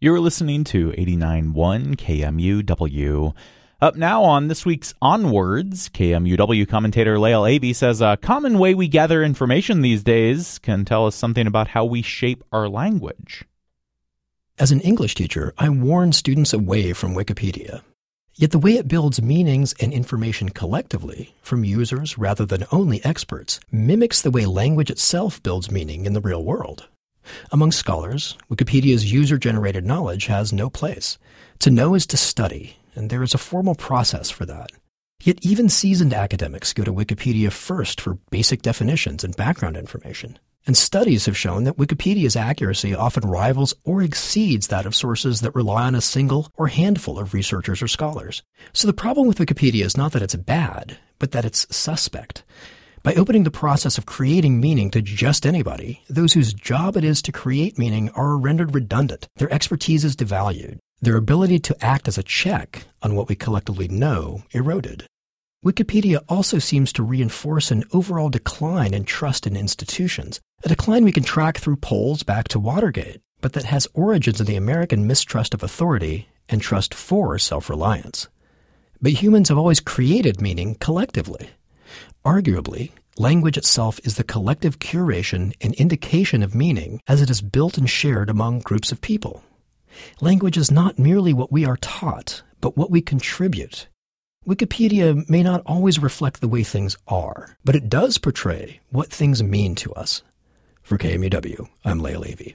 You're listening to 89.1 KMUW. Up now on this week's OnWords, KMUW commentator Lael Ewy says a common way we gather information these days can tell us something about how we shape our language. As an English teacher, I warn students away from Wikipedia. Yet the way it builds meanings and information collectively, from users rather than only experts, mimics the way language itself builds meaning in the real world. Among scholars, Wikipedia's user generated knowledge has no place. To know is to study, and there is a formal process for that. Yet even seasoned academics go to Wikipedia first for basic definitions and background information. And studies have shown that Wikipedia's accuracy often rivals or exceeds that of sources that rely on a single or handful of researchers or scholars. So the problem with Wikipedia is not that it's bad, but that it's suspect. By opening the process of creating meaning to just anybody, those whose job it is to create meaning are rendered redundant. Their expertise is devalued. Their ability to act as a check on what we collectively know eroded. Wikipedia also seems to reinforce an overall decline in trust in institutions, a decline we can track through polls back to Watergate, but that has origins in the American mistrust of authority and trust for self reliance. But humans have always created meaning collectively. Arguably, language itself is the collective curation and indication of meaning as it is built and shared among groups of people. Language is not merely what we are taught, but what we contribute Wikipedia may not always reflect the way things are, but it does portray what things mean to us. For KMUW, I'm Lael Ewy.